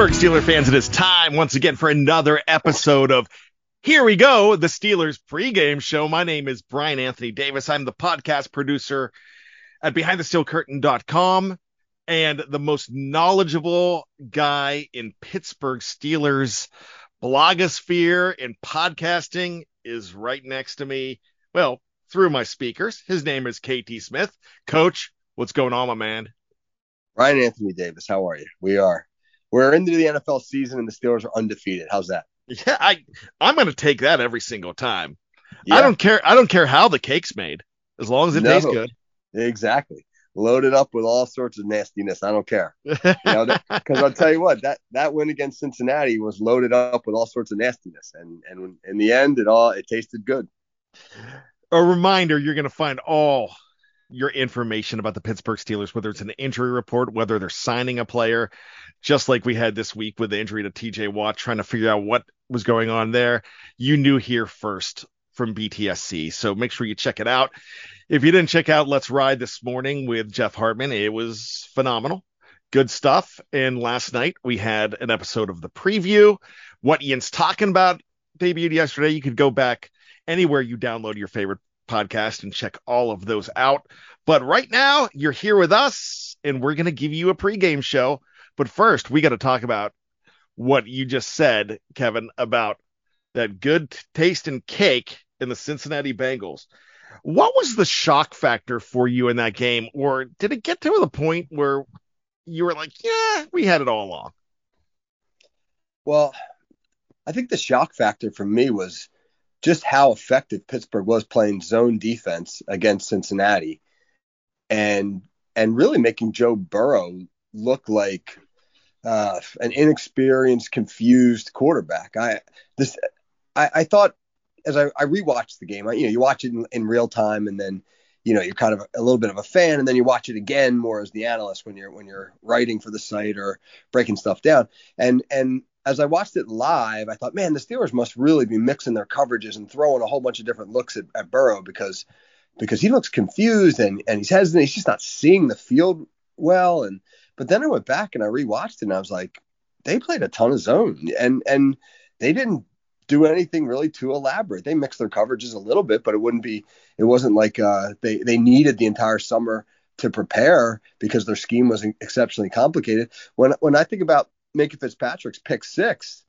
Pittsburgh Steeler fans, it is time once again for another episode of Here We Go, the Steelers pregame show. My name is Bryan Anthony Davis. I'm the podcast producer at BehindTheSteelCurtain.com and the most knowledgeable guy in Pittsburgh Steelers blogosphere and podcasting is right next to me. Well, through my speakers. His name is KT Smith. Coach, what's going on, my man? Bryan Anthony Davis, how are you? We are we're into the NFL season and the Steelers are undefeated. How's that? Yeah, I I'm going to take that every single time. Yeah. I don't care. I don't care how the cake's made, as long as it no, tastes good. Exactly. Loaded up with all sorts of nastiness. I don't care. Because you know, I'll tell you what, that that win against Cincinnati was loaded up with all sorts of nastiness, and and in the end, it all it tasted good. A reminder: you're going to find all your information about the Pittsburgh Steelers, whether it's an injury report, whether they're signing a player, just like we had this week with the injury to TJ Watt, trying to figure out what was going on there. You knew here first from BTSC. So make sure you check it out. If you didn't check out Let's Ride this morning with Jeff Hartman, it was phenomenal. Good stuff. And last night we had an episode of the preview. What Ian's talking about debuted yesterday. You could go back anywhere you download your favorite podcast and check all of those out. But right now, you're here with us, and we're going to give you a pregame show. But first, we got to talk about what you just said, Kevin, about that good taste in cake in the Cincinnati Bengals. What was the shock factor for you in that game? Or did it get to the point where you were like, yeah, we had it all along? Well, I think the shock factor for me was just how effective Pittsburgh was playing zone defense against Cincinnati and and really making Joe Burrow look like uh, an inexperienced, confused quarterback. I this I, I thought as I, I rewatched the game, I, you know, you watch it in, in, real time and then you know you're kind of a, a, little bit of a fan and then you watch it again more as the analyst when you're when you're writing for the site or breaking stuff down and and as I watched it live, I thought, man, the Steelers must really be mixing their coverages and throwing a whole bunch of different looks at, at Burrow because because he looks confused and, and he's hesitant. He's just not seeing the field well. And but then I went back and I rewatched it and I was like, they played a ton of zone and and they didn't do anything really too elaborate. They mixed their coverages a little bit, but it wouldn't be it wasn't like uh, they they needed the entire summer to prepare because their scheme was exceptionally complicated. When when I think about Minkah Fitzpatrick's pick six,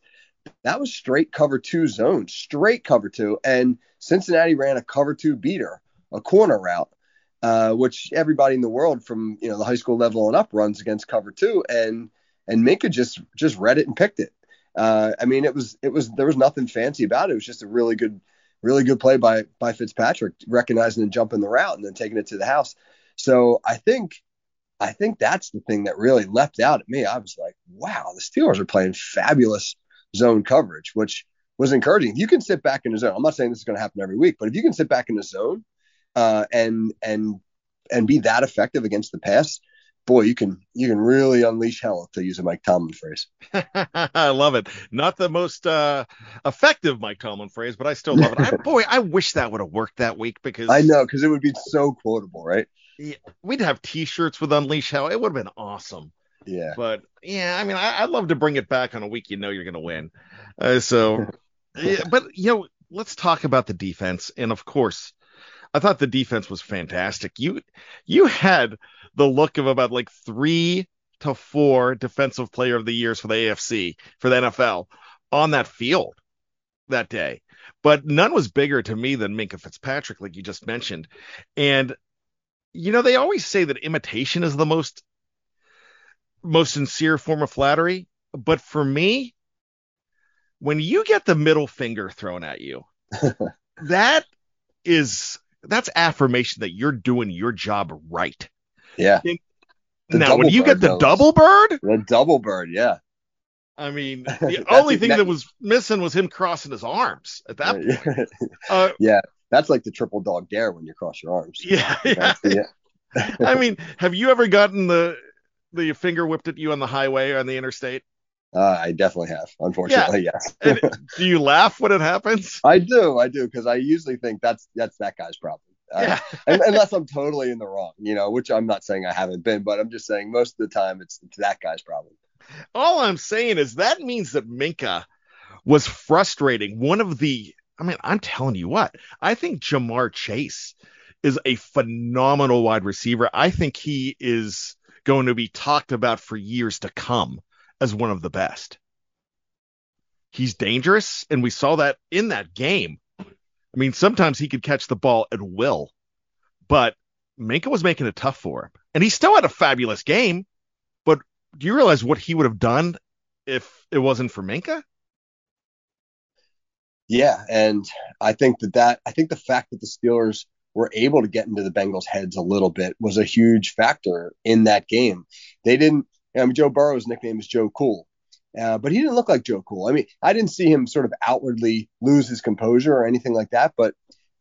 that was straight cover two zone, straight cover two. And Cincinnati ran a cover two beater, a corner route, uh, which everybody in the world from you know the high school level and up runs against cover two. And and Minkah just just read it and picked it. Uh, I mean, it was it was there was nothing fancy about it. It was just a really good, really good play by by Fitzpatrick, recognizing and jumping the route and then taking it to the house. So I think I think that's the thing that really leapt out at me. I was like, wow, the Steelers are playing fabulous zone coverage, which was encouraging. If you can sit back in the zone, I'm not saying this is going to happen every week, but if you can sit back in the zone uh, and and and be that effective against the pass, boy, you can you can really unleash hell to use a Mike Tomlin phrase. I love it. Not the most uh, effective Mike Tomlin phrase, but I still love it. I, boy, I wish that would have worked that week because I know because it would be so quotable, right? Yeah, we'd have T-shirts with Unleash Hell. It would have been awesome. Yeah. But yeah, I mean, I, would love to bring it back on a week you know you're going to win. Uh, so, yeah, but you know, let's talk about the defense. And of course, I thought the defense was fantastic. You you had the look of about like three to four defensive player of the years for the AFC for the NFL on that field that day. But none was bigger to me than Minkah Fitzpatrick, like you just mentioned. And you know, they always say that imitation is the most most sincere form of flattery, but for me, when you get the middle finger thrown at you, that is that's affirmation that you're doing your job right. Yeah. now, when you get the double bird, the double bird, yeah. I mean, the only thing that, that was missing was him crossing his arms at that point. Uh, yeah, that's like the triple dog dare when you cross your arms. Yeah, yeah. yeah. I mean, have you ever gotten the the finger whipped at you on the highway or on the interstate? Uh, I definitely have, unfortunately, yeah. yes. do you laugh when it happens? I do, I do, because I usually think that's that's that guy's problem. Uh, yeah. unless I'm totally in the wrong, you know, which I'm not saying I haven't been, but I'm just saying most of the time it's, it's that guy's problem. All I'm saying is that means that Minkah was frustrating. One of the, I mean, I'm telling you what, I think Ja'Marr Chase is a phenomenal wide receiver. I think he is going to be talked about for years to come as one of the best. He's dangerous, and we saw that in that game. I mean, sometimes he could catch the ball at will, but Minkah was making it tough for him. And he still had a fabulous game. But do you realize what he would have done if it wasn't for Minkah? Yeah, and I think that that I think the fact that the Steelers were able to get into the Bengals' heads a little bit was a huge factor in that game. They didn't. I mean, Joe Burrow's nickname is Joe Cool, uh, but he didn't look like Joe Cool. I mean, I didn't see him sort of outwardly lose his composure or anything like that. But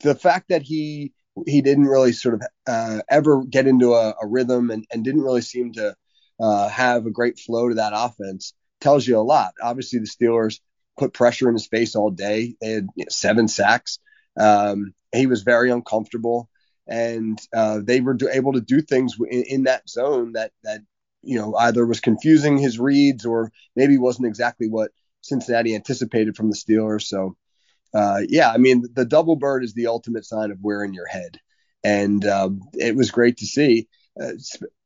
the fact that he he didn't really sort of uh, ever get into a, a rhythm and, and, didn't really seem to uh, have a great flow to that offense tells you a lot. Obviously, the Steelers put pressure in his face all day. They had you know, seven sacks. Um, he was very uncomfortable, and uh, they were able to do things in, in, that zone that that you know either was confusing his reads or maybe wasn't exactly what Cincinnati anticipated from the Steelers. So, uh, yeah, I mean the double bird is the ultimate sign of in your head, and um, it was great to see. Uh,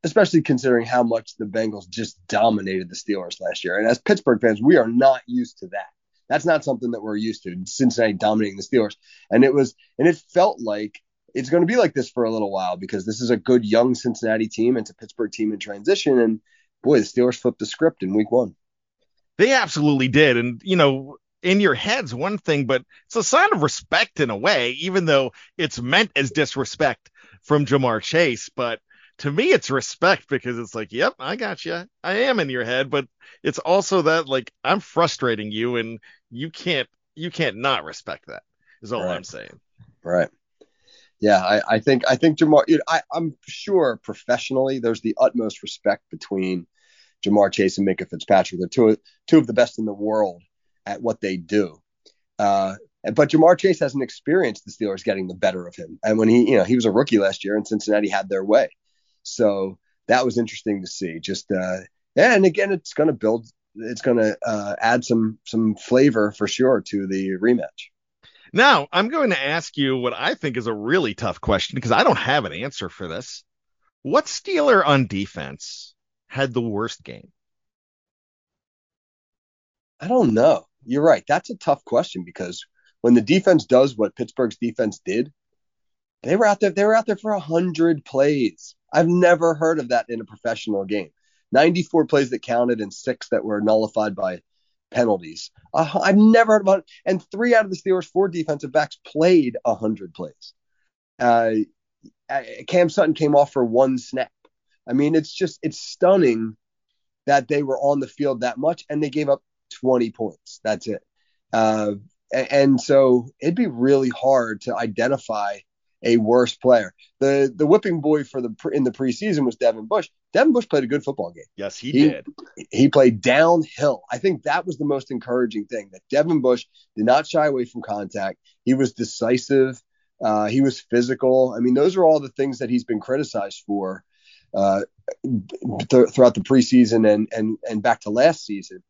especially considering how much the Bengals just dominated the Steelers last year. And as Pittsburgh fans, we are not used to that. That's not something that we're used to. Cincinnati dominating the Steelers, and it was, and it felt like it's going to be like this for a little while because this is a good young Cincinnati team. It's a Pittsburgh team in transition, and boy, the Steelers flipped the script in Week One. They absolutely did, and you know, in your head's one thing, but it's a sign of respect in a way, even though it's meant as disrespect from Ja'Marr Chase. But to me, it's respect because it's like, yep, I got you. I am in your head, but it's also that like I'm frustrating you, and you can't you can't not respect that. Is all right. I'm saying. Right. Yeah, I, I think I think Ja'Marr. You know, I, I'm sure professionally, there's the utmost respect between Ja'Marr Chase and Minkah Fitzpatrick. They're two two of the best in the world at what they do. Uh, but Ja'Marr Chase hasn't experienced the Steelers getting the better of him. And when he, you know, he was a rookie last year, and Cincinnati had their way. So that was interesting to see. Just uh, yeah, and again, it's going to build. It's going to uh, add some some flavor for sure to the rematch. Now, I'm going to ask you what I think is a really tough question because I don't have an answer for this. What Steeler on defense had the worst game? I don't know. You're right. That's a tough question because when the defense does what Pittsburgh's defense did, they were out there. They were out there for a hundred plays. I've never heard of that in a professional game. 94 plays that counted and six that were nullified by penalties. Uh, I've never heard about it. And three out of the Steelers' four defensive backs played 100 plays. Uh, Cam Sutton came off for one snap. I mean, it's just, it's stunning that they were on the field that much and they gave up 20 points. That's it. Uh, and so it'd be really hard to identify a worse player. The the whipping boy for the in the preseason was Devin Bush. Devin Bush played a good football game. Yes, he, he did. He played downhill. I think that was the most encouraging thing that Devin Bush did not shy away from contact. He was decisive. Uh, he was physical. I mean, those are all the things that he's been criticized for uh, th- throughout the preseason and and and back to last season.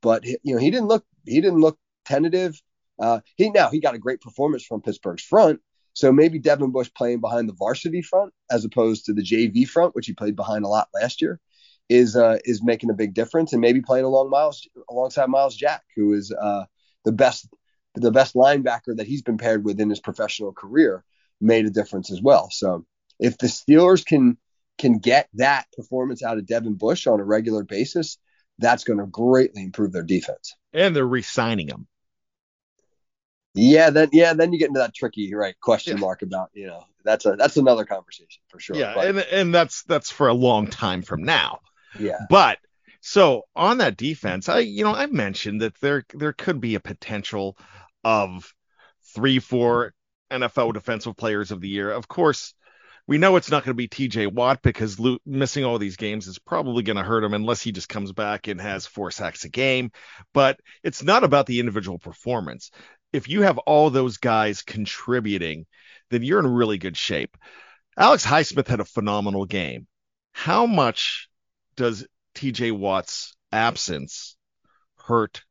But you know, he didn't look he didn't look tentative. Uh, he now he got a great performance from Pittsburgh's front, so maybe Devin Bush playing behind the varsity front as opposed to the JV front, which he played behind a lot last year, is uh, is making a big difference. And maybe playing along Myles alongside Myles Jack, who is uh, the best the best linebacker that he's been paired with in his professional career, made a difference as well. So if the Steelers can can get that performance out of Devin Bush on a regular basis, that's going to greatly improve their defense. And they're re-signing him. Yeah, then yeah, then you get into that tricky right question yeah. mark about you know that's a that's another conversation for sure. Yeah, but, and and that's that's for a long time from now. Yeah, but so on that defense, I you know I mentioned that there there could be a potential of three four NFL defensive players of the year. Of course, we know it's not going to be TJ Watt because missing all these games is probably going to hurt him unless he just comes back and has four sacks a game. But it's not about the individual performance. If you have all those guys contributing, then you're in really good shape. Alex Highsmith had a phenomenal game. How much does TJ Watt's absence hurt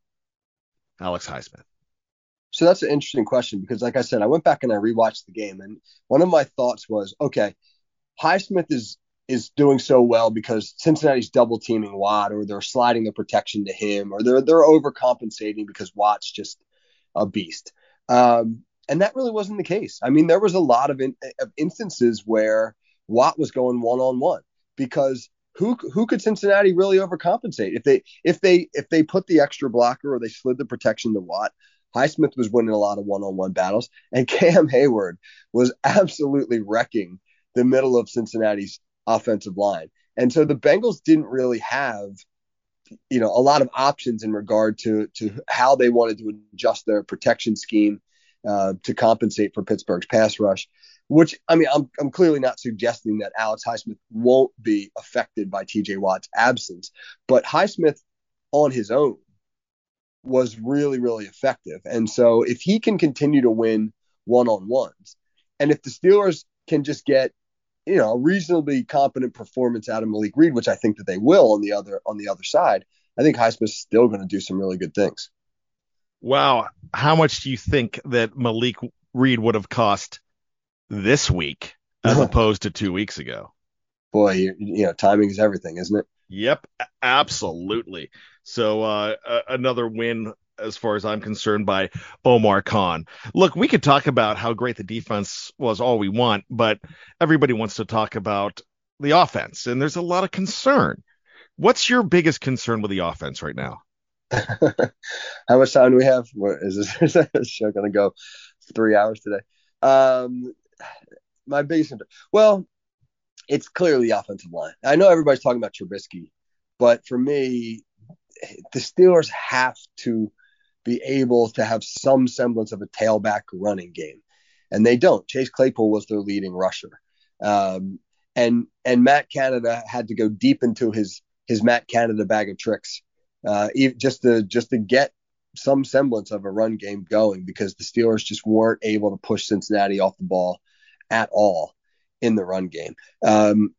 Alex Highsmith? So that's an interesting question because, like I said, I went back and I rewatched the game, and one of my thoughts was, okay, Highsmith is is doing so well because Cincinnati's double teaming Watt, or they're sliding the protection to him, or they're they're overcompensating because Watt's just a beast. Um, and that really wasn't the case. I mean, there was a lot of, in, of instances where Watt was going one on one because who who could Cincinnati really overcompensate if they if they if they put the extra blocker or they slid the protection to Watt? Highsmith was winning a lot of one-on-one battles, and Cam Hayward was absolutely wrecking the middle of Cincinnati's offensive line. And so the Bengals didn't really have, you know, a lot of options in regard to to how they wanted to adjust their protection scheme uh, to compensate for Pittsburgh's pass rush. Which I mean, I'm I'm clearly not suggesting that Alex Highsmith won't be affected by T.J. Watt's absence, but Highsmith on his own was really, really effective. And so if he can continue to win one on ones, and if the Steelers can just get, you know, a reasonably competent performance out of Malik Reed, which I think that they will on the other on the other side, I think Highsmith's still going to do some really good things. Wow. How much do you think that Malik Reed would have cost this week as opposed to two weeks ago? Boy, you, you know, timing is everything, isn't it? Yep, absolutely. So uh, another win as far as I'm concerned by Omar Khan. Look, we could talk about how great the defense was all we want, but everybody wants to talk about the offense, and there's a lot of concern. What's your biggest concern with the offense right now? how much time do we have? What, is this, is this show going to go three hours today? Um, my biggest, concern. well, it's clearly the offensive line. I know everybody's talking about Trubisky, but for me, the Steelers have to be able to have some semblance of a tailback running game, and they don't. Chase Claypool was their leading rusher, um, and and Matt Canada had to go deep into his his Matt Canada bag of tricks, uh, just to just to get some semblance of a run game going because the Steelers just weren't able to push Cincinnati off the ball at all in the run game. Um,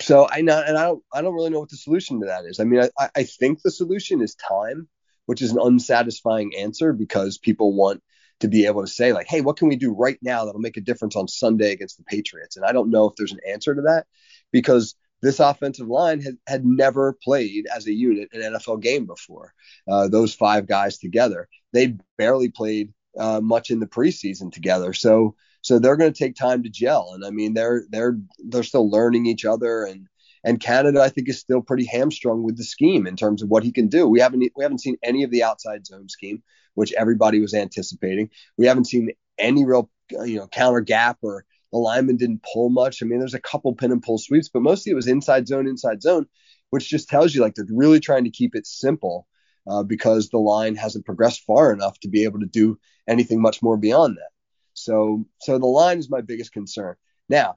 so I know, and I don't, I don't really know what the solution to that is. I mean, I, I think the solution is time, which is an unsatisfying answer because people want to be able to say like, hey, what can we do right now that'll make a difference on Sunday against the Patriots? And I don't know if there's an answer to that because this offensive line had, had never played as a unit an NFL game before. Uh, those five guys together, they barely played uh, much in the preseason together. So so they're going to take time to gel. And I mean, they're they're they're still learning each other. And and Canada, I think, is still pretty hamstrung with the scheme in terms of what he can do. We haven't we haven't seen any of the outside zone scheme, which everybody was anticipating. We haven't seen any real you know counter gap or the lineman didn't pull much. I mean, there's a couple pin and pull sweeps, but mostly it was inside zone, inside zone, which just tells you like they're really trying to keep it simple uh, because the line hasn't progressed far enough to be able to do anything much more beyond that. So so the line is my biggest concern. Now,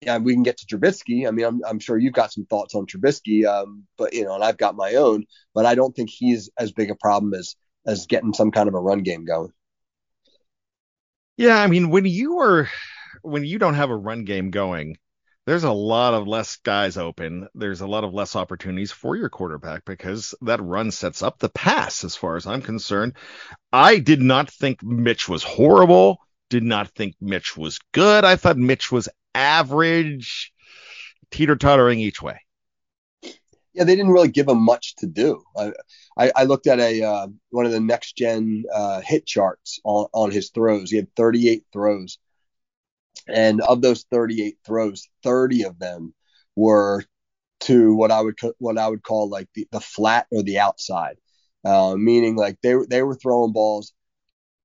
yeah, we can get to Trubisky. I mean, I'm, I'm sure you've got some thoughts on Trubisky, um, but you know, and I've got my own. But I don't think he's as big a problem as as getting some kind of a run game going. Yeah, I mean, when you are when you don't have a run game going, there's a lot of less guys open. There's a lot of less opportunities for your quarterback because that run sets up the pass, as far as I'm concerned. I did not think Mitch was horrible. Did not think Mitch was good. I thought Mitch was average, teeter tottering each way. Yeah, they didn't really give him much to do. I, I, I looked at a uh, one of the next gen uh, hit charts on, on his throws. He had 38 throws and of those 38 throws, 30 of them were to what I would what I would call like the, the flat or the outside, uh, meaning like they they were throwing balls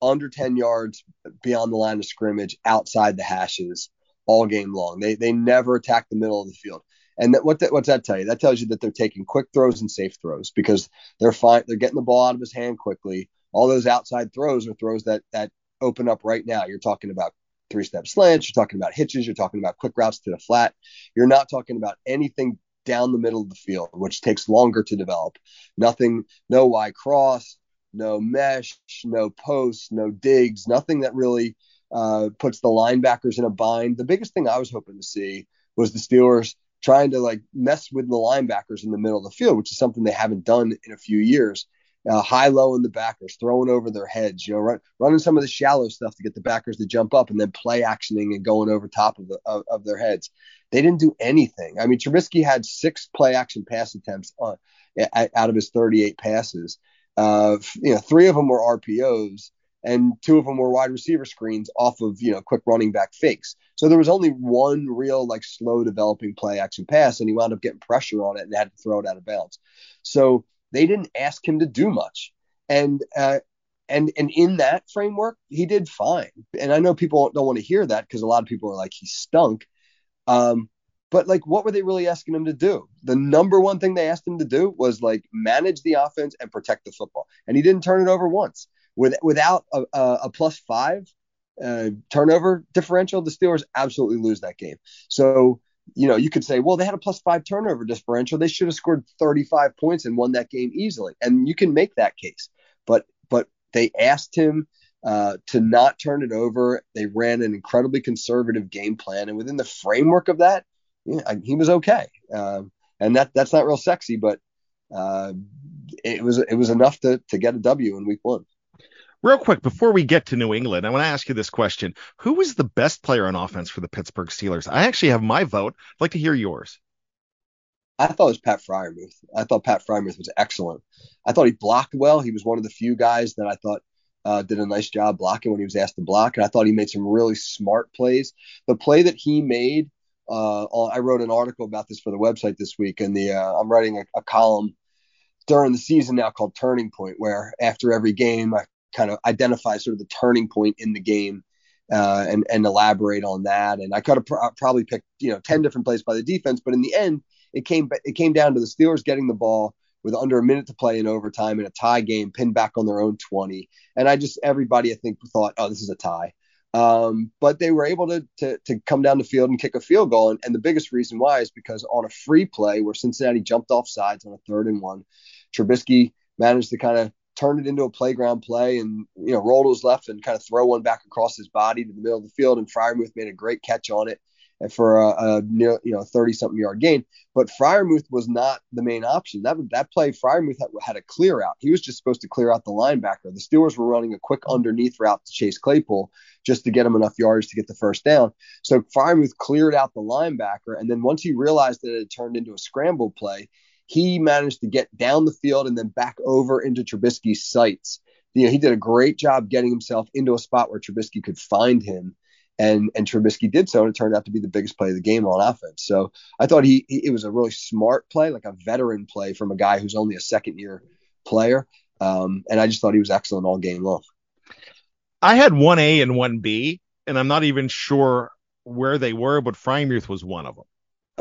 under 10 yards beyond the line of scrimmage outside the hashes all game long. They they never attack the middle of the field. And that, what that, what's that tell you? That tells you that they're taking quick throws and safe throws because they're fine. They're getting the ball out of his hand quickly. All those outside throws are throws that that open up right now. You're talking about three step slants. You're talking about hitches. You're talking about quick routes to the flat. You're not talking about anything down the middle of the field, which takes longer to develop. Nothing, no Y cross, no mesh, no posts, no digs, nothing that really uh, puts the linebackers in a bind. The biggest thing I was hoping to see was the Steelers trying to like mess with the linebackers in the middle of the field, which is something they haven't done in a few years. Uh, high low in the backers, throwing over their heads, you know, run, running some of the shallow stuff to get the backers to jump up, and then play actioning and going over top of, the, of, of their heads. They didn't do anything. I mean, Trubisky had six play action pass attempts on, out of his 38 passes. Uh, you know, three of them were RPOs, and two of them were wide receiver screens off of you know quick running back fakes. So there was only one real like slow developing play action pass, and he wound up getting pressure on it and had to throw it out of bounds. So they didn't ask him to do much, and uh, and and in that framework, he did fine. And I know people don't want to hear that because a lot of people are like he stunk. Um, but like, what were they really asking him to do? The number one thing they asked him to do was like manage the offense and protect the football, and he didn't turn it over once. With without a, a, plus five uh, turnover differential, the Steelers absolutely lose that game. So you know, you could say, well, they had a plus five turnover differential. They should have scored 35 points and won that game easily. And you can make that case. But but they asked him uh, to not turn it over. They ran an incredibly conservative game plan, and within the framework of that, yeah, he was okay. Um, and that that's not real sexy, but uh, it was it was enough to to get a W in week one. Real quick, before we get to New England, I want to ask you this question. Who was the best player on offense for the Pittsburgh Steelers? I actually have my vote. I'd like to hear yours. I thought it was Pat Freiermuth. I thought Pat Freiermuth was excellent. I thought he blocked well. He was one of the few guys that I thought uh, did a nice job blocking when he was asked to block. And I thought he made some really smart plays. The play that he made, uh, I wrote an article about this for the website this week, and the uh, I'm writing a, a column during the season now called Turning Point, where after every game I kind of identify sort of the turning point in the game uh, and and elaborate on that. And I could have pr- probably picked you know ten different plays by the defense, but in the end, it came it came down to the Steelers getting the ball with under a minute to play in overtime in a tie game, pinned back on their own 20. And I just everybody I think thought, oh, this is a tie. Um, but they were able to, to to come down the field and kick a field goal. And, and the biggest reason why is because on a free play where Cincinnati jumped off sides on a third and one, Trubisky managed to kind of turn it into a playground play and you know roll to his left and kind of throw one back across his body to the middle of the field and Freiermuth made a great catch on it for a, a you know 30 something yard gain. But Freiermuth was not the main option. That that play Freiermuth had, had a clear out. He was just supposed to clear out the linebacker. The Steelers were running a quick underneath route to Chase Claypool just to get him enough yards to get the first down. So Freiermuth cleared out the linebacker and then once he realized that it had turned into a scramble play he managed to get down the field and then back over into Trubisky's sights. You know, he did a great job getting himself into a spot where Trubisky could find him. And, and Trubisky did so, and it turned out to be the biggest play of the game on offense. So I thought he, he it was a really smart play, like a veteran play from a guy who's only a second year player. Um, and I just thought he was excellent all game long. I had one A and one B, and I'm not even sure where they were, but Freiermuth was one of them.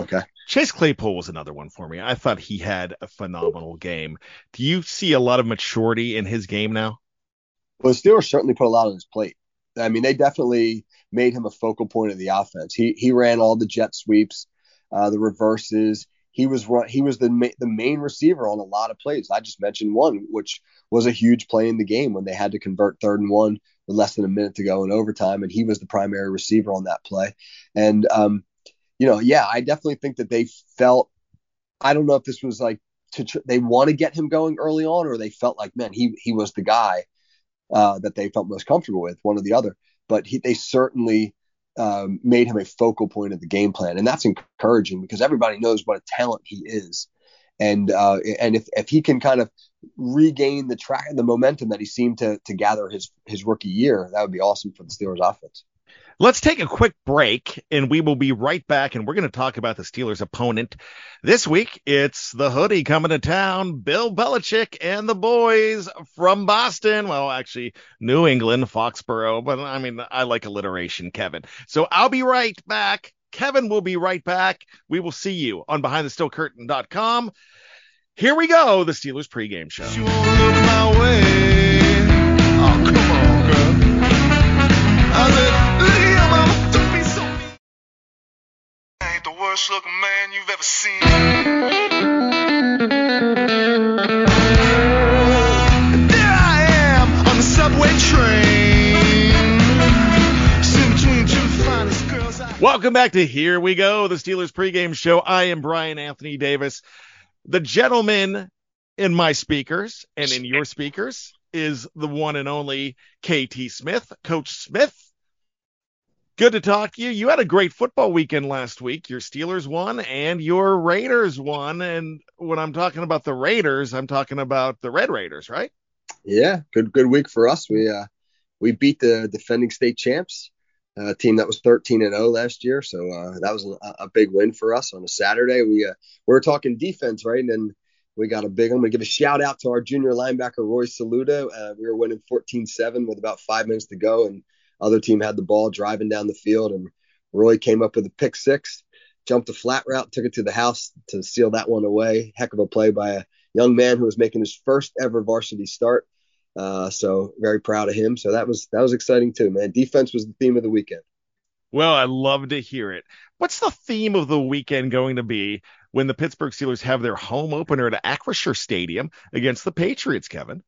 Okay. Chase Claypool was another one for me. I thought he had a phenomenal game. Do you see a lot of maturity in his game now? Well, the Steelers certainly put a lot on his plate. I mean, they definitely made him a focal point of the offense. He he ran all the jet sweeps, uh, the reverses. He was run, he was the ma- the main receiver on a lot of plays. I just mentioned one, which was a huge play in the game when they had to convert third and one with less than a minute to go in overtime, and he was the primary receiver on that play. And um, you know, yeah, I definitely think that they felt. I don't know if this was like to tr- they want to get him going early on, or they felt like, man, he he was the guy uh, that they felt most comfortable with, one or the other. But he, they certainly um, made him a focal point of the game plan, and that's encouraging because everybody knows what a talent he is, and uh, and if if he can kind of regain the track, and the momentum that he seemed to to gather his his rookie year, that would be awesome for the Steelers offense. Let's take a quick break and we will be right back. And we're going to talk about the Steelers' opponent this week. It's the hoodie coming to town, Bill Belichick and the boys from Boston. Well, actually, New England, Foxborough, but I mean, I like alliteration, Kevin. So I'll be right back. Kevin will be right back. We will see you on BehindTheSteelCurtain.com. Here we go, the Steelers pregame show. Worst looking man you've ever seen. Welcome back to Here We Go, the Steelers pregame show. I am Bryan Anthony Davis. The gentleman in my speakers and in your speakers is the one and only KT Smith. Coach Smith, Good to talk to you. You had a great football weekend last week. Your Steelers won and your Raiders won. And when I'm talking about the Raiders, I'm talking about the Red Raiders, right? Yeah, good good week for us. We uh we beat the defending state champs, a team that was 13 and 0 last year. So uh, that was a, a, big win for us on a Saturday. We uh, we were talking defense, right? And then we got a big. I'm gonna give a shout out to our junior linebacker Roy Saluda. Uh, we were winning 14-7 with about five minutes to go, and other team had the ball driving down the field, and Roy came up with a pick six, jumped a flat route, took it to the house to seal that one away. Heck of a play by a young man who was making his first ever varsity start. Uh, so very proud of him. So that was that was exciting too, man. Defense was the theme of the weekend. Well, I love to hear it. What's the theme of the weekend going to be when the Pittsburgh Steelers have their home opener at Acrisure Stadium against the Patriots, Kevin?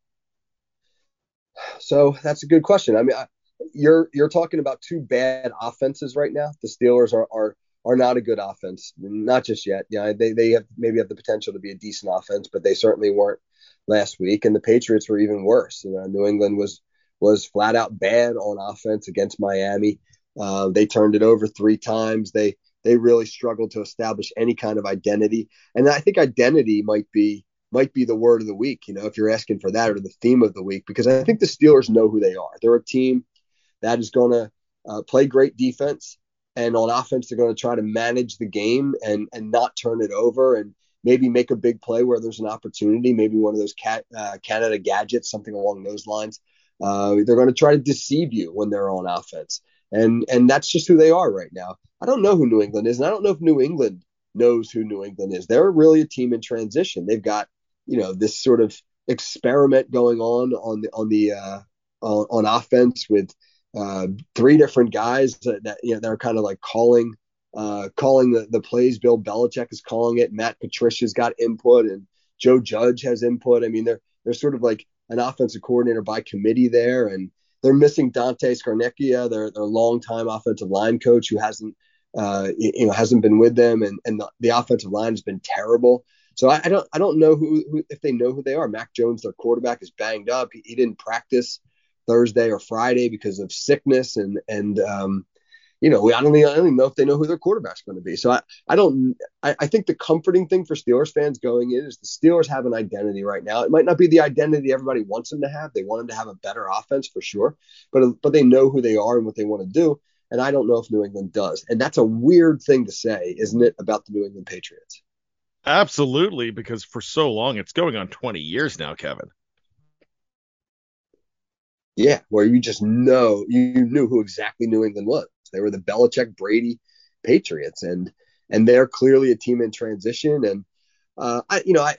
So that's a good question. I mean, I, you're you're talking about two bad offenses right now. The Steelers are are are not a good offense, not just yet. Yeah, they they have maybe have the potential to be a decent offense, but they certainly weren't last week. And the Patriots were even worse. You know, New England was was flat out bad on offense against Miami. Uh, they turned it over three times. They they really struggled to establish any kind of identity. And I think identity might be might be the word of the week. You know, if you're asking for that or the theme of the week, because I think the Steelers know who they are. They're a team that is going to uh, play great defense. And on offense, they're going to try to manage the game and, and not turn it over and maybe make a big play where there's an opportunity, maybe one of those cat, uh, Canada gadgets, something along those lines. Uh, they're going to try to deceive you when they're on offense. And, and that's just who they are right now. I don't know who New England is, and I don't know if New England knows who New England is. They're really a team in transition. They've got, you know, this sort of experiment going on on the on the uh, on, on offense with uh, three different guys that, that you know they're kind of like calling uh, calling the, the plays. Bill Belichick is calling it. Matt Patricia's got input, and Joe Judge has input. I mean, they're they're sort of like an offensive coordinator by committee there, and they're missing Dante Scarnecchia, their their longtime offensive line coach, who hasn't uh, you know hasn't been with them, and and the, the offensive line has been terrible. So I, I, don't I don't know who, who if they know who they are. Mac Jones, their quarterback, is banged up. He, he didn't practice Thursday or Friday because of sickness and and um, you know I don't, even, I don't even know if they know who their quarterback's going to be. So I I don't I, I think the comforting thing for Steelers fans going in is the Steelers have an identity right now. It might not be the identity everybody wants them to have. They want them to have a better offense for sure, but but they know who they are and what they want to do. And I don't know if New England does. And that's a weird thing to say, isn't it, about the New England Patriots? Absolutely, because for so long, it's going on 20 years now, Kevin. Yeah, where you just know you knew who exactly New England was. They were the Belichick Brady Patriots, and and they're clearly a team in transition. And uh, I, you know, I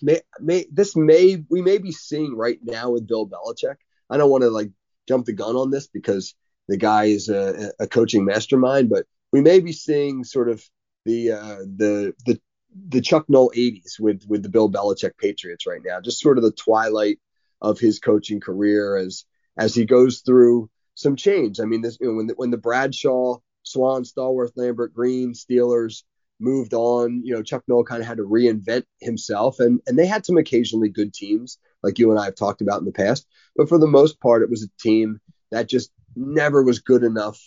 may, may this may we may be seeing right now with Bill Belichick. I don't want to like jump the gun on this because the guy is a, a coaching mastermind, but we may be seeing sort of the uh, the the the Chuck Noll 80s with with the Bill Belichick Patriots right now, just sort of the twilight of his coaching career as as he goes through some change. I mean, this you know, when the, when the Bradshaw, Swan, Stallworth, Lambert, Green Steelers moved on, you know, Chuck Noll kind of had to reinvent himself, and and they had some occasionally good teams like you and I have talked about in the past, but for the most part, it was a team that just never was good enough,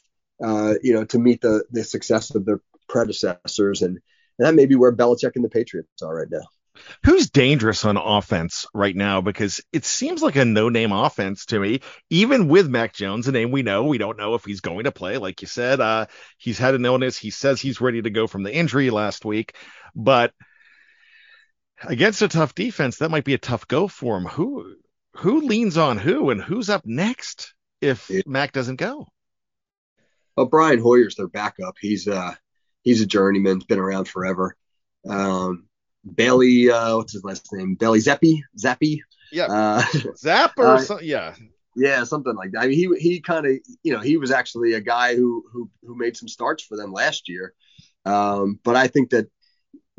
uh, you know, to meet the the success of their predecessors, and, and that may be where Belichick and the Patriots are right now. Who's dangerous on offense right now? Because it seems like a no-name offense to me, even with Mac Jones, a name we know. We don't know if he's going to play. Like you said, uh, he's had an illness. He says he's ready to go from the injury last week, but against a tough defense, that might be a tough go for him. Who who leans on who, and who's up next if. Mac doesn't go? Well, Brian Hoyer's their backup. He's uh he's a journeyman, he's been around forever. Um, Bailey, uh, what's his last name? Bailey Zappe, Zappe. Yeah, uh, Zap or uh, so, yeah, yeah, something like that. I mean, he he kind of you know he was actually a guy who who who made some starts for them last year. Um, but I think that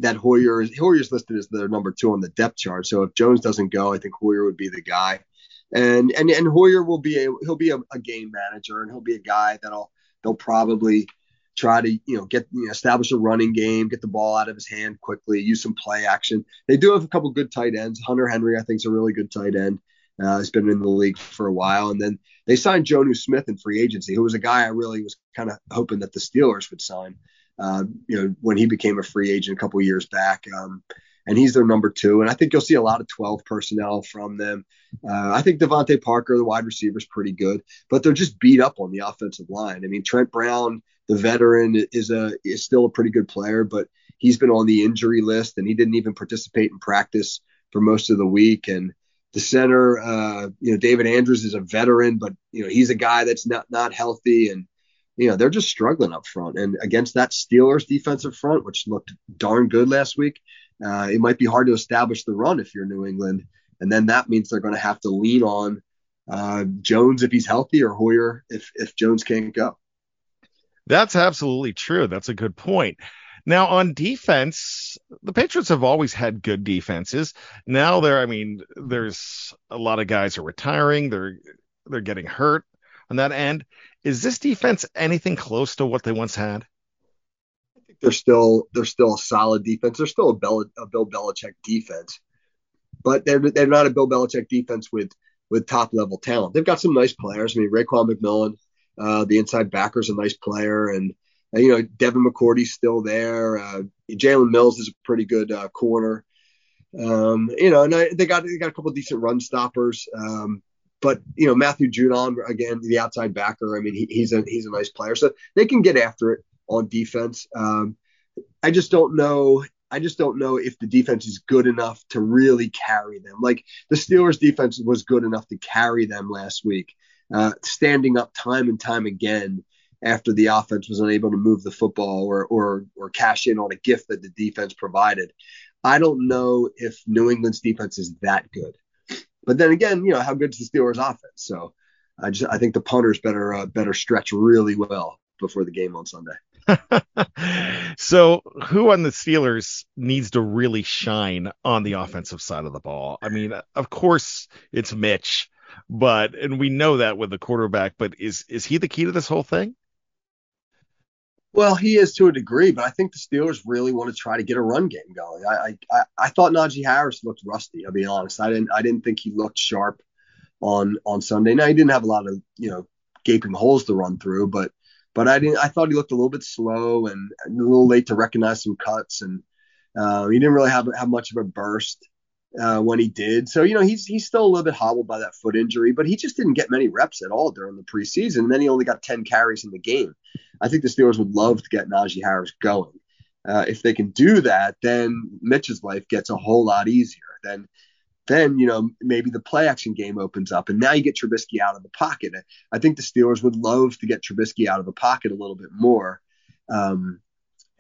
that Hoyer Hoyer's listed as their number two on the depth chart. So if Jones doesn't go, I think Hoyer would be the guy. And and and Hoyer will be a he'll be a, a game manager and he'll be a guy that'll they'll probably try to you know get you know, establish a running game, get the ball out of his hand quickly, use some play action. They do have a couple good tight ends. Hunter Henry, I think, is a really good tight end. Uh, he's been in the league for a while, and then they signed Jonnu Smith in free agency, who was a guy I really was kind of hoping that the Steelers would sign. Uh, you know, when he became a free agent a couple years back. Um, and he's their number two. And I think you'll see a lot of 12 personnel from them. Uh, I think DeVante Parker, the wide receiver, is pretty good, but they're just beat up on the offensive line. I mean, Trent Brown, the veteran, is a is still a pretty good player, but he's been on the injury list and he didn't even participate in practice for most of the week. And the center, uh, you know, David Andrews is a veteran, but you know he's a guy that's not not healthy and you know, they're just struggling up front. And against that Steelers defensive front, which looked darn good last week, uh, it might be hard to establish the run if you're New England. And then that means they're going to have to lean on uh, Jones if he's healthy or Hoyer if, if Jones can't go. That's absolutely true. That's a good point. Now on defense, the Patriots have always had good defenses. Now there, I mean, there's a lot of guys are retiring. They're they're getting hurt on that end. Is this defense anything close to what they once had? They're still they're still a solid defense. They're still a, Bel- a Bill Belichick defense, but they're they're not a Bill Belichick defense with with top level talent. They've got some nice players. I mean, Raekwon McMillan, uh, the inside backer, is a nice player, and uh, you know Devin McCourty's still there. Uh, Jalen Mills is a pretty good uh, corner. Um, you know, and I, they got they got a couple decent run stoppers. Um, but you know Matthew Judon again, the outside backer. I mean, he, he's a he's a nice player, so they can get after it on defense. Um, I just don't know. I just don't know if the defense is good enough to really carry them. Like the Steelers' defense was good enough to carry them last week, uh, standing up time and time again after the offense was unable to move the football or or or cash in on a gift that the defense provided. I don't know if New England's defense is that good. But then again, you know, how good is the Steelers offense? So I just I think the punters better uh, better stretch really well before the game on Sunday. so who on the Steelers needs to really shine on the offensive side of the ball? I mean, of course it's Mitch, but and we know that with the quarterback, but is is he the key to this whole thing? Well, he is to a degree, but I think the Steelers really want to try to get a run game going. I I, I thought Najee Harris looked rusty. I'll be honest. I didn't I didn't think he looked sharp on on Sunday. Now he didn't have a lot of you know gaping holes to run through, but but I didn't. I thought he looked a little bit slow and a little late to recognize some cuts, and uh, he didn't really have have much of a burst uh, when he did. So you know he's he's still a little bit hobbled by that foot injury, but he just didn't get many reps at all during the preseason. And then he only got 10 carries in the game. I think the Steelers would love to get Najee Harris going. Uh, if they can do that, then Mitch's life gets a whole lot easier. Then then you know maybe the play action game opens up, and now you get Trubisky out of the pocket. I think the Steelers would love to get Trubisky out of the pocket a little bit more. Um,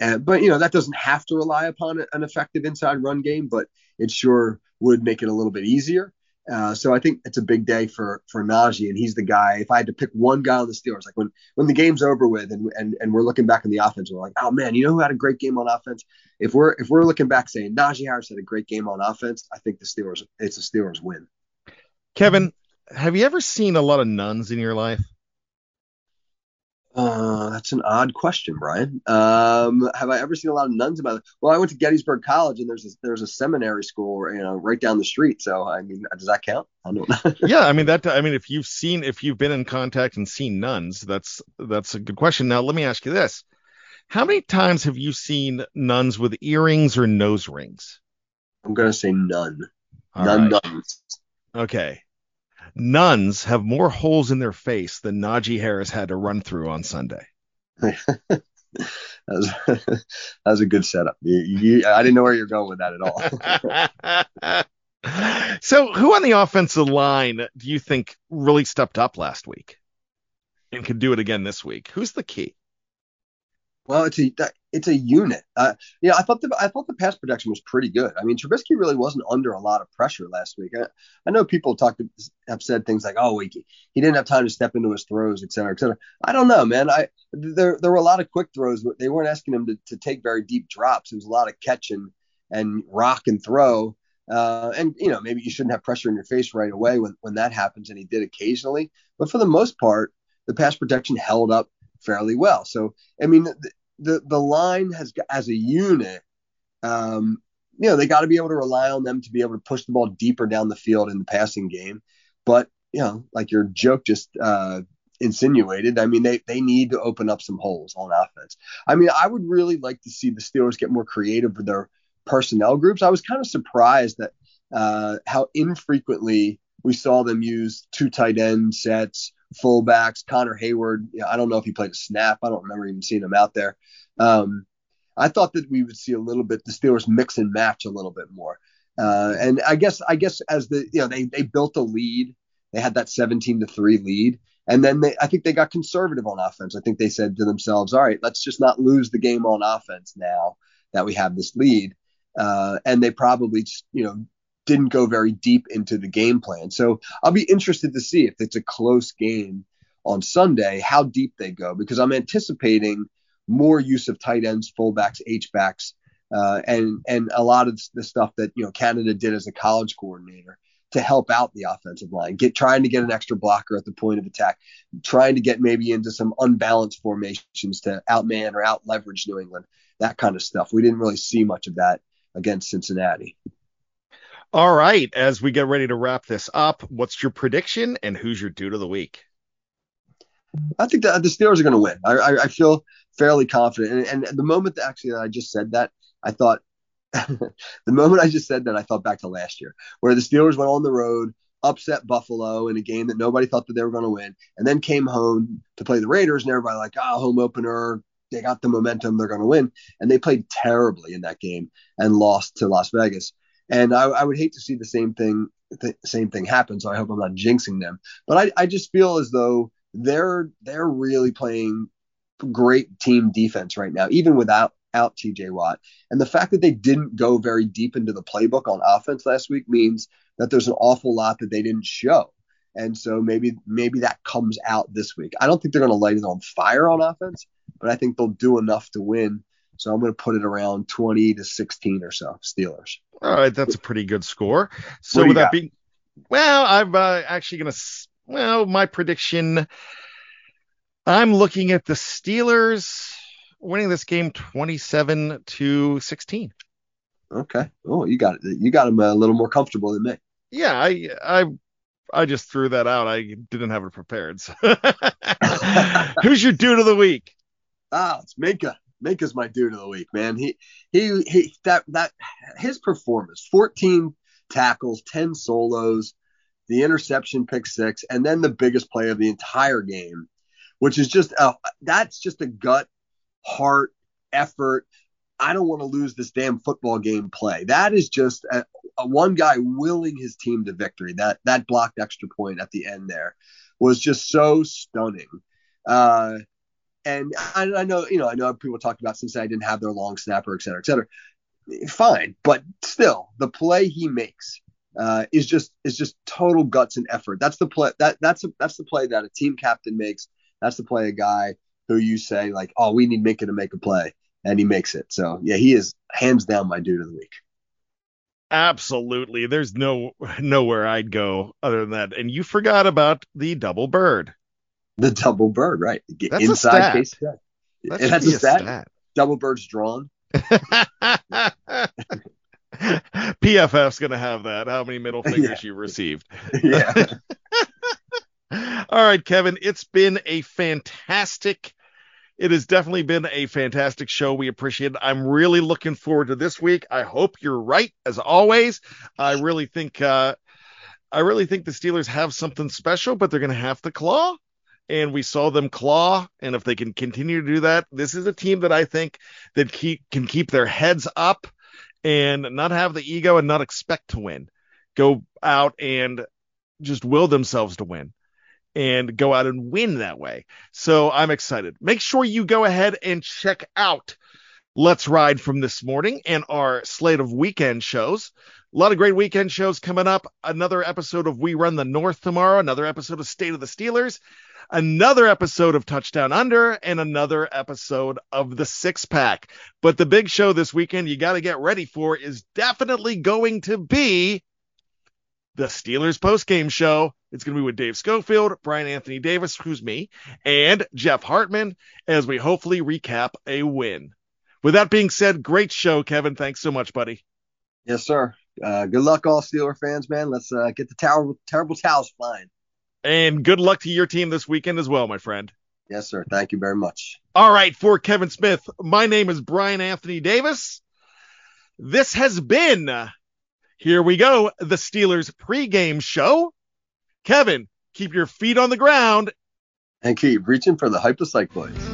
and, but you know that doesn't have to rely upon an effective inside run game, but it sure would make it a little bit easier. Uh, so I think it's a big day for for Najee, and he's the guy. If I had to pick one guy on the Steelers, like when when the game's over with, and and and we're looking back on the offense, we're like, oh man, you know who had a great game on offense? If we're if we're looking back saying Najee Harris had a great game on offense, I think the Steelers it's a Steelers win. Kevin, have you ever seen a lot of nuns in your life? Uh, that's an odd question, Bryan. Um, have I ever seen a lot of nuns about it? Well, I went to Gettysburg College, and there's a, there's a seminary school, you know, right down the street. So, I mean, does that count? I don't know. yeah, I mean that. I mean, if you've seen, if you've been in contact and seen nuns, that's that's a good question. Now, let me ask you this: How many times have you seen nuns with earrings or nose rings? I'm gonna say none. All none. right. Nuns. Okay. Nuns have more holes in their face than Najee Harris had to run through on Sunday. that, was, that was a good setup. You, you, I didn't know where you're going with that at all. so, who on the offensive line do you think really stepped up last week and could do it again this week? Who's the key? Well, it's a it's a unit. Uh, yeah, I thought the I thought the pass protection was pretty good. I mean, Trubisky really wasn't under a lot of pressure last week. I, I know people talked have said things like, "Oh, he, he didn't have time to step into his throws, et cetera, et cetera." I don't know, man. I there there were a lot of quick throws, but they weren't asking him to, to take very deep drops. It was a lot of catch and, and rock and throw. Uh, and you know, maybe you shouldn't have pressure in your face right away when when that happens, and he did occasionally. But for the most part, the pass protection held up fairly well. So I mean, the the, the line has as a unit, um, you know, they got to be able to rely on them to be able to push the ball deeper down the field in the passing game. But you know, like your joke just uh, insinuated, I mean, they they need to open up some holes on offense. I mean, I would really like to see the Steelers get more creative with their personnel groups. I was kind of surprised that uh, how infrequently we saw them use two tight end sets fullbacks. Connor Heyward, you know, I don't know if he played a snap. I don't remember even seeing him out there. Um, I thought that we would see a little bit the Steelers mix and match a little bit more. Uh, and I guess I guess as the you know they they built a lead, they had that 17 to three lead, and then they I think they got conservative on offense. I think they said to themselves, all right, let's just not lose the game on offense now that we have this lead. Uh, and they probably you know didn't go very deep into the game plan. So I'll be interested to see if it's a close game on Sunday, how deep they go, because I'm anticipating more use of tight ends, fullbacks, H backs, uh, and and a lot of the stuff that you know Canada did as a college coordinator to help out the offensive line, get trying to get an extra blocker at the point of attack, trying to get maybe into some unbalanced formations to outman or out leverage New England, that kind of stuff. We didn't really see much of that against Cincinnati. All right, as we get ready to wrap this up, what's your prediction and who's your dude of the week? I think that the Steelers are going to win. I, I, I, feel fairly confident. And, and the moment that actually that I just said that, I thought the moment I just said that, I thought back to last year where the Steelers went on the road, upset Buffalo in a game that nobody thought that they were going to win, and then came home to play the Raiders, and everybody like, oh, home opener, they got the momentum, they're going to win, and they played terribly in that game and lost to Las Vegas. And I, I would hate to see the same thing same thing happen. So I hope I'm not jinxing them. But I, I just feel as though they're they're really playing great team defense right now, even without out TJ Watt. And the fact that they didn't go very deep into the playbook on offense last week means that there's an awful lot that they didn't show. And so maybe maybe that comes out this week. I don't think they're going to light it on fire on offense, but I think they'll do enough to win. So I'm going to put it around 20 to 16 or so Steelers. All right, that's a pretty good score. So with that being, well, I'm uh, actually gonna. Well, my prediction. I'm looking at the Steelers winning this game 27 to 16. Okay. Oh, you got it. You got them a little more comfortable than me. Yeah, I I I just threw that out. I didn't have it prepared. So. Who's your dude of the week? Ah, it's Minkah. Minkah's my dude of the week, man. He he he that that his performance, 14 tackles, 10 solos, the interception pick six, and then the biggest play of the entire game, which is just a, that's just a gut, heart, effort. I don't want to lose this damn football game play. That is just a, a one guy willing his team to victory. That that blocked extra point at the end there was just so stunning. Uh, and I, I, know, you know, I know people talked about Cincy didn't have their long snapper, et cetera, et cetera. Fine, but still, the play he makes uh, is just is just total guts and effort. That's the play that that's a, that's the play that a team captain makes. That's the play a guy who you say like, oh, we need Minkah to make a play, and he makes it. So yeah, he is hands down my dude of the week. Absolutely. There's no nowhere I'd go other than that. And you forgot about the double bird. The double bird, right? That's inside case. That that's a, stat. stat. Double birds drawn. PFF's gonna have that. How many middle fingers yeah. you received? yeah. All right, Kevin. It's been a fantastic It has definitely been a fantastic show. We appreciate it. I'm really looking forward to this week. I hope you're right, as always. I really think uh, I really think the Steelers have something special, but they're going to have to claw. And we saw them claw, and if they can continue to do that, this is a team that I think that keep, can keep their heads up and not have the ego and not expect to win. Go out and just will themselves to win and go out and win that way. So I'm excited. Make sure you go ahead and check out Let's Ride from this morning and our slate of weekend shows. A lot of great weekend shows coming up. Another episode of We Run the North tomorrow, another episode of State of the Steelers, another episode of Touchdown Under, and another episode of The Six Pack. But the big show this weekend you got to get ready for is definitely going to be the Steelers post-game show. It's going to be with Dave Schofield, Bryan Anthony Davis, who's me, and Jeff Hartman as we hopefully recap a win. With that being said, great show, Kevin. Thanks so much, buddy. Yes, sir. Uh, good luck, all Steeler fans, man. Let's uh, get the terrible, terrible towels flying. And good luck to your team this weekend as well, my friend. Yes, sir. Thank you very much. All right, for Kevin Smith, my name is Bryan Anthony Davis. This has been, here we go, the Steelers pregame show. Kevin, keep your feet on the ground and keep reaching for the boys.